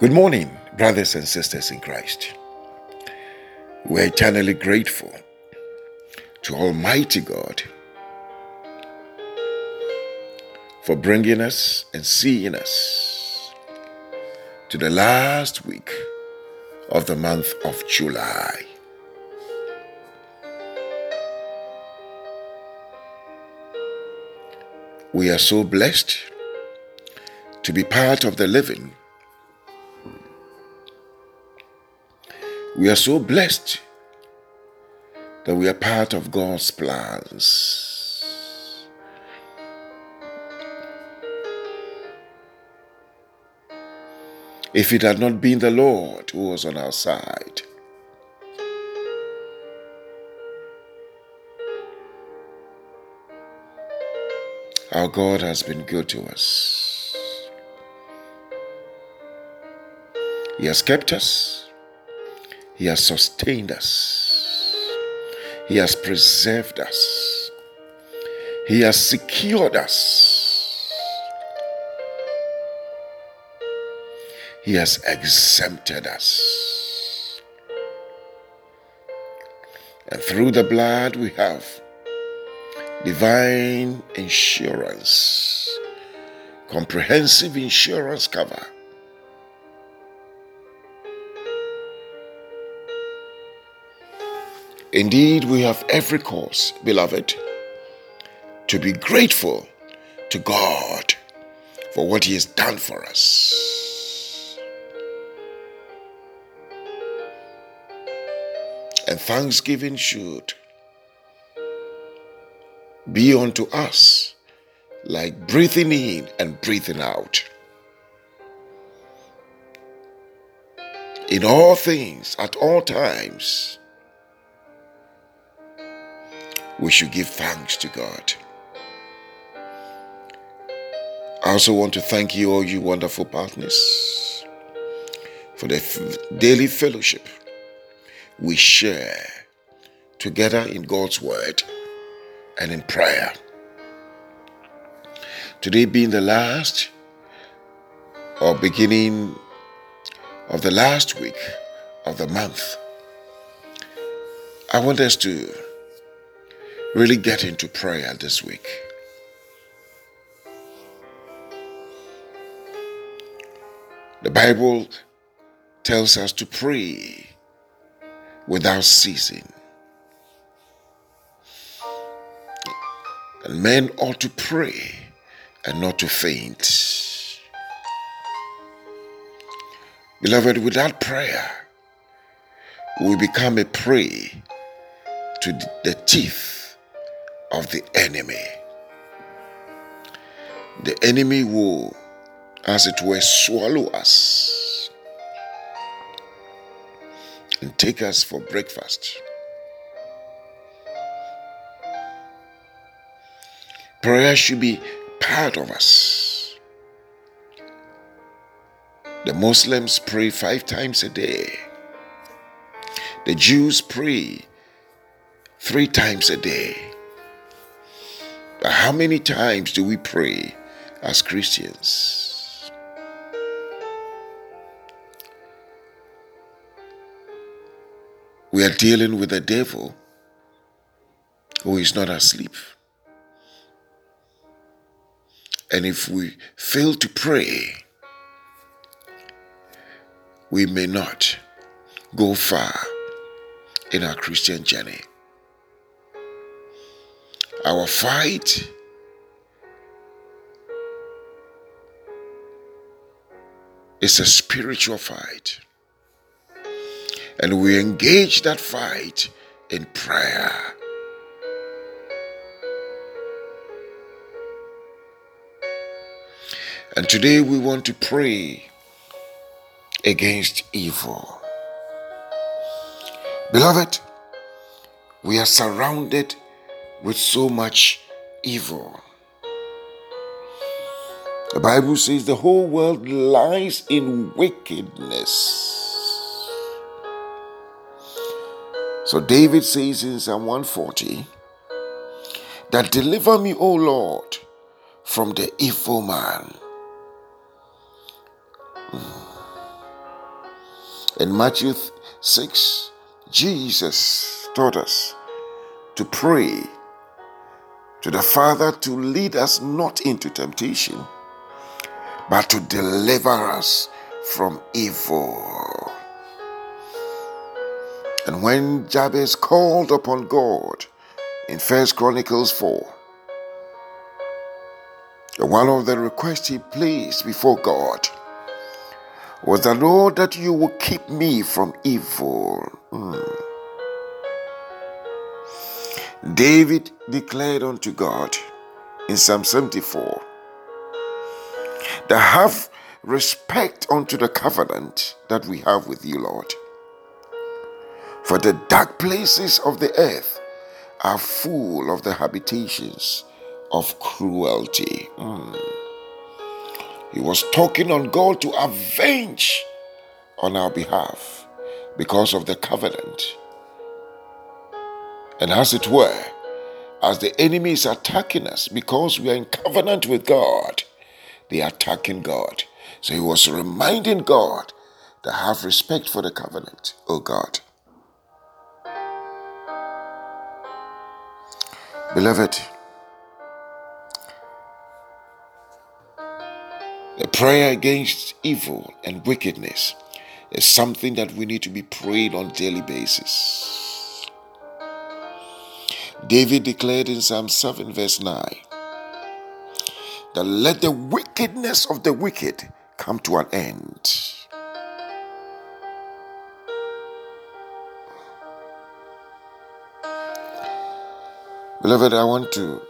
Good morning, brothers and sisters in Christ. We're eternally grateful to Almighty God for bringing us and seeing us to the last week of the month of July. We are so blessed to be part of the living. We are so blessed that we are part of God's plans. If it had not been the Lord who was on our side, Our God has been good to us. He has kept us. He has sustained us. He has preserved us. He has secured us. He has exempted us. And through the blood we have divine insurance, comprehensive insurance cover. Indeed, we have every cause, beloved, to be grateful to God for what He has done for us. And thanksgiving should be unto us like breathing in and breathing out. In all things, at all times, we should give thanks to God. I also want to thank you, all you wonderful partners, for the f- daily fellowship we share together in God's Word and in prayer. Today being the last or beginning of the last week of the month, I want us to really get into prayer this week. The Bible tells us to pray without ceasing. And men ought to pray and not to faint. Beloved, without prayer, we become a prey to the teeth of the enemy. The enemy will, as it were, swallow us and take us for breakfast. Prayer should be part of us. The Muslims pray five times a day. The Jews pray three times a day. How many times do we pray as Christians? We are dealing with a devil who is not asleep. And if we fail to pray, we may not go far in our Christian journey. Our fight is a spiritual fight. And we engage that fight in prayer. And today we want to pray against evil. Beloved, we are surrounded with so much evil. The Bible says the whole world lies in wickedness. So David says in Psalm 140 that deliver me, O Lord, from the evil man. Hmm. In Matthew 6, Jesus taught us to pray to the Father to lead us not into temptation, but to deliver us from evil. And when Jabez called upon God in First Chronicles 4, one of the requests he placed before God was the Lord that you will keep me from evil. Mm. David declared unto God in Psalm 74 that have respect unto the covenant that we have with you, Lord. For the dark places of the earth are full of the habitations of cruelty. Mm. He was talking on God to avenge on our behalf because of the covenant. And as it were, as the enemy is attacking us because we are in covenant with God, they are attacking God. So he was reminding God to have respect for the covenant, oh God. Beloved, The prayer against evil and wickedness is something that we need to be prayed on daily basis. David declared in Psalm 7 verse 9 that let the wickedness of the wicked come to an end. Beloved, I want to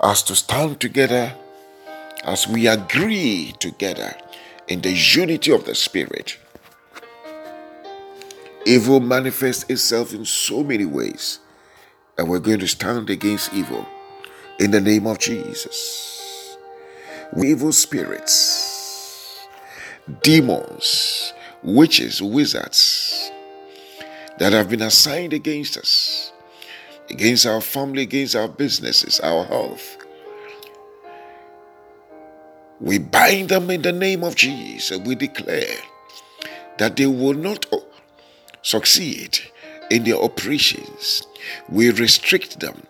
us to stand together as we agree together in the unity of the Spirit, evil manifests itself in so many ways, and we're going to stand against evil in the name of Jesus. Evil spirits, demons, witches, wizards that have been assigned against us, against our family, against our businesses, our health, we bind them in the name of Jesus. We declare that they will not succeed in their operations. We restrict them.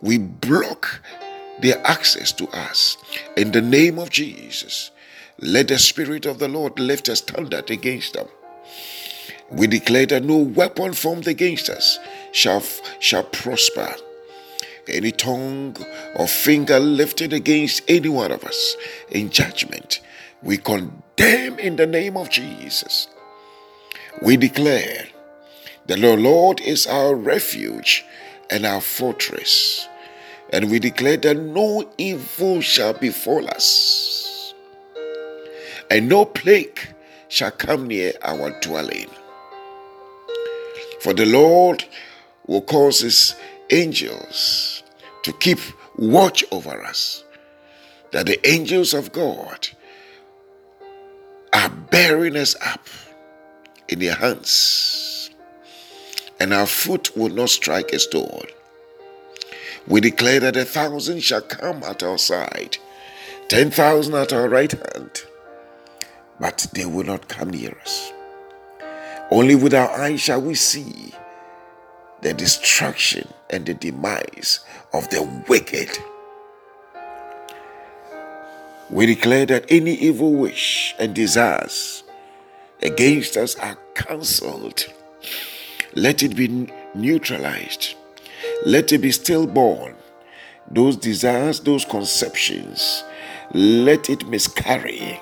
We block their access to us. In the name of Jesus, let the Spirit of the Lord lift a standard against them. We declare that no weapon formed against us shall, shall prosper any tongue or finger lifted against any one of us in judgment, we condemn in the name of Jesus. We declare the Lord is our refuge and our fortress, and we declare that no evil shall befall us, and no plague shall come near our dwelling. For the Lord will cause his angels to keep watch over us. That the angels of God are bearing us up in their hands, and our foot will not strike a stone. We declare that a thousand shall come at our side, ten thousand at our right hand, but they will not come near us. Only with our eyes shall we see the destruction and the demise of the wicked. We declare that any evil wish and desires against us are cancelled. Let it be neutralized. Let it be stillborn. Those desires, those conceptions, let it miscarry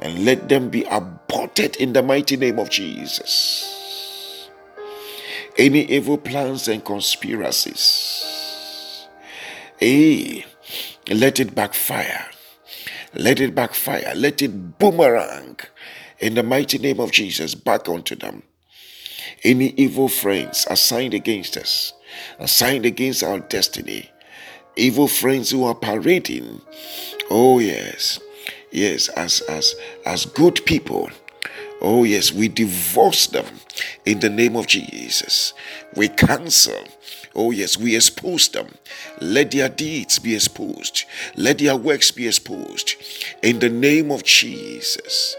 and let them be aborted in the mighty name of Jesus any evil plans and conspiracies. Hey, let it backfire. Let it backfire. Let it boomerang in the mighty name of Jesus back onto them. Any evil friends assigned against us, assigned against our destiny, evil friends who are parading, oh yes, yes, as as as good people Oh, yes, we divorce them in the name of Jesus. We cancel. Oh, yes, we expose them. Let their deeds be exposed. Let their works be exposed in the name of Jesus.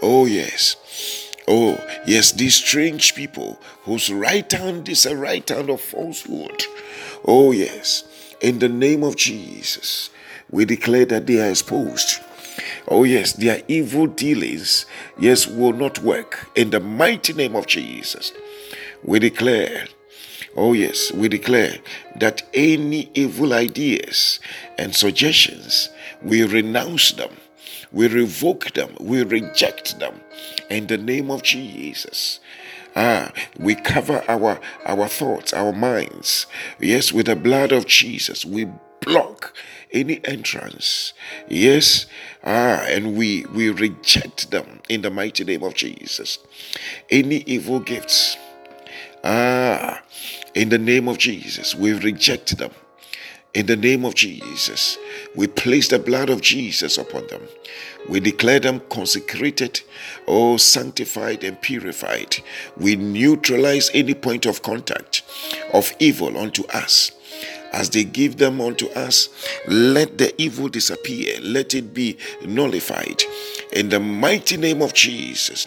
Oh, yes. Oh, yes, these strange people whose right hand is a right hand of falsehood. Oh, yes, in the name of Jesus, we declare that they are exposed. Oh, yes, their evil dealings, yes, will not work. In the mighty name of Jesus, we declare Oh, yes, we declare that any evil ideas and suggestions, we renounce them, we revoke them, we reject them in the name of Jesus. Ah, we cover our our thoughts, our minds. Yes, with the blood of Jesus, we block any entrance. Yes, ah, and we we reject them in the mighty name of Jesus. Any evil gifts. Ah, in the name of Jesus, we reject them. In the name of Jesus, we place the blood of Jesus upon them. We declare them consecrated, oh, sanctified and purified. We neutralize any point of contact of evil unto us. As they give them unto us, let the evil disappear, let it be nullified. In the mighty name of Jesus,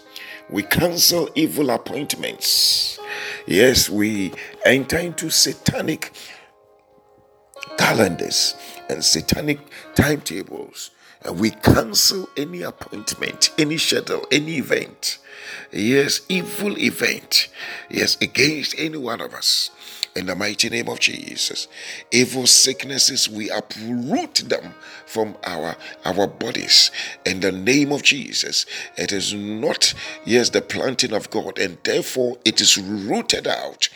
we cancel evil appointments. Yes, we enter into satanic calendars and satanic timetables. And we cancel any appointment, any schedule, any event. Yes, evil event. Yes, against any one of us in the mighty name of Jesus. Evil sicknesses, we uproot them from our our bodies in the name of Jesus. It is not, yes, the planting of God, and therefore it is rooted out.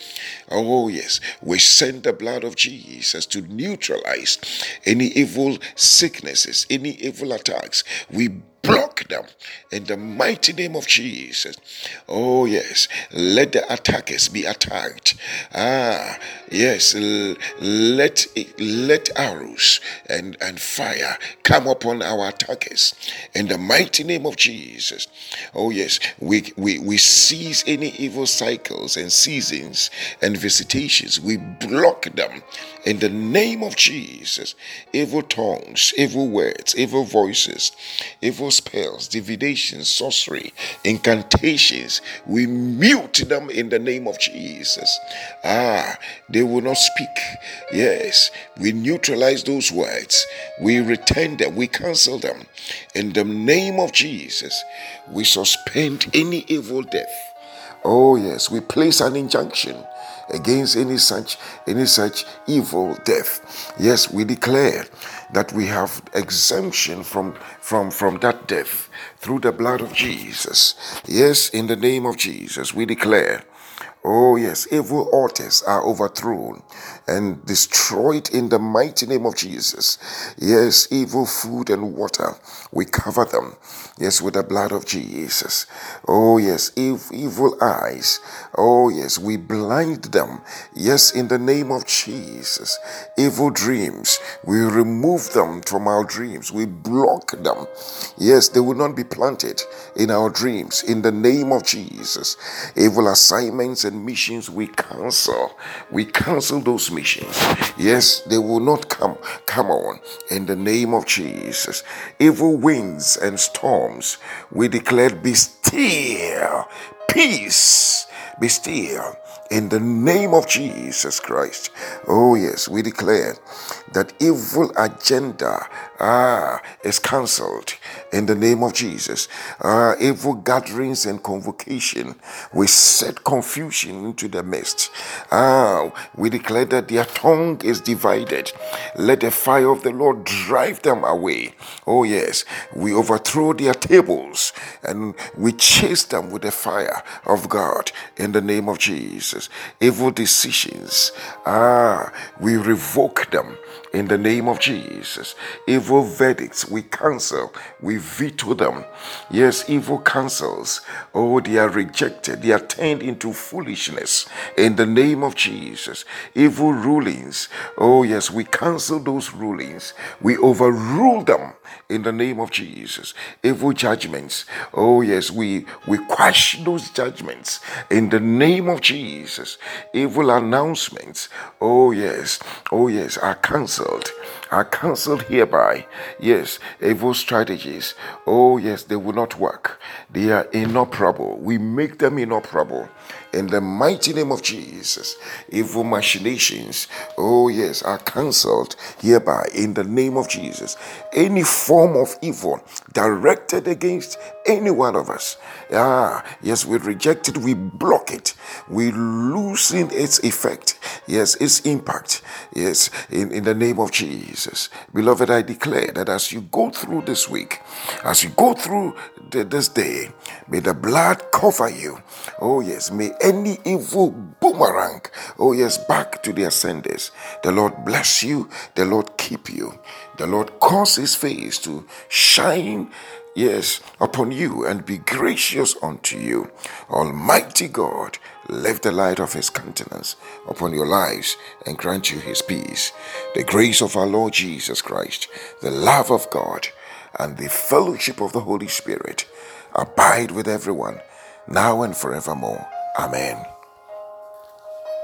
Oh, yes, we send the blood of Jesus to neutralize any evil sicknesses, any evil attacks. We block them in the mighty name of Jesus. Oh, yes, let the attackers be attacked. Ah, yes, let let arrows and, and fire come upon our attackers in the mighty name of Jesus. Oh, yes, we, we, we seize any evil cycles and seasons and visitations, we block them in the name of Jesus. Evil tongues, evil words, evil voices, evil spells, divinations, sorcery, incantations, we mute them in the name of Jesus. Ah, they will not speak. Yes, we neutralize those words, we return them, we cancel them. In the name of Jesus, we suspend any evil death. Oh, yes, we place an injunction against any such any such evil death. Yes, we declare that we have exemption from from from that death through the blood of Jesus. Yes, in the name of Jesus, we declare Oh, yes, evil altars are overthrown and destroyed in the mighty name of Jesus. Yes, evil food and water, we cover them. Yes, with the blood of Jesus. Oh, yes, ev- evil eyes. Oh, yes, we blind them. Yes, in the name of Jesus. Evil dreams, we remove them from our dreams. We block them. Yes, they will not be planted in our dreams in the name of Jesus. Evil assignments and missions we cancel. We cancel those missions. Yes, they will not come come on in the name of Jesus. Evil winds and storms, we declare be still. Peace be still in the name of Jesus Christ. Oh, yes, we declare that evil agenda ah, is cancelled in the name of Jesus. Uh, evil gatherings and convocation, we set confusion into the midst. Ah, we declare that their tongue is divided. Let the fire of the Lord drive them away. Oh, yes, we overthrow their tables and we chase them with the fire of God in the name of Jesus. Evil decisions, ah, we revoke them in the name of Jesus. Evil verdicts, we cancel, we veto them. Yes, evil counsels, oh, they are rejected, they are turned into foolishness in the name of Jesus. Evil rulings, oh, yes, we cancel those rulings, we overrule them in the name of Jesus. Evil judgments, oh, yes, we, we quash those judgments in the name of Jesus. Evil announcements, oh yes, oh yes, are cancelled are cancelled hereby. Yes, evil strategies. Oh, yes, they will not work. They are inoperable. We make them inoperable. In the mighty name of Jesus, evil machinations, oh yes, are cancelled hereby in the name of Jesus. Any form of evil directed against any one of us, ah, yes, we reject it, we block it, we loosen its effect, yes, its impact, yes, in, in the name of Jesus. Beloved, I declare that as you go through this week, as you go through the, this day, may the blood cover you. Oh, yes, may any evil boomerang, oh, yes, back to their senders. The Lord bless you, the Lord keep you, the Lord cause his face to shine yes, upon you and be gracious unto you. Almighty God, lift the light of his countenance upon your lives and grant you his peace. The grace of our Lord Jesus Christ, the love of God, and the fellowship of the Holy Spirit abide with everyone, now and forevermore. Amen.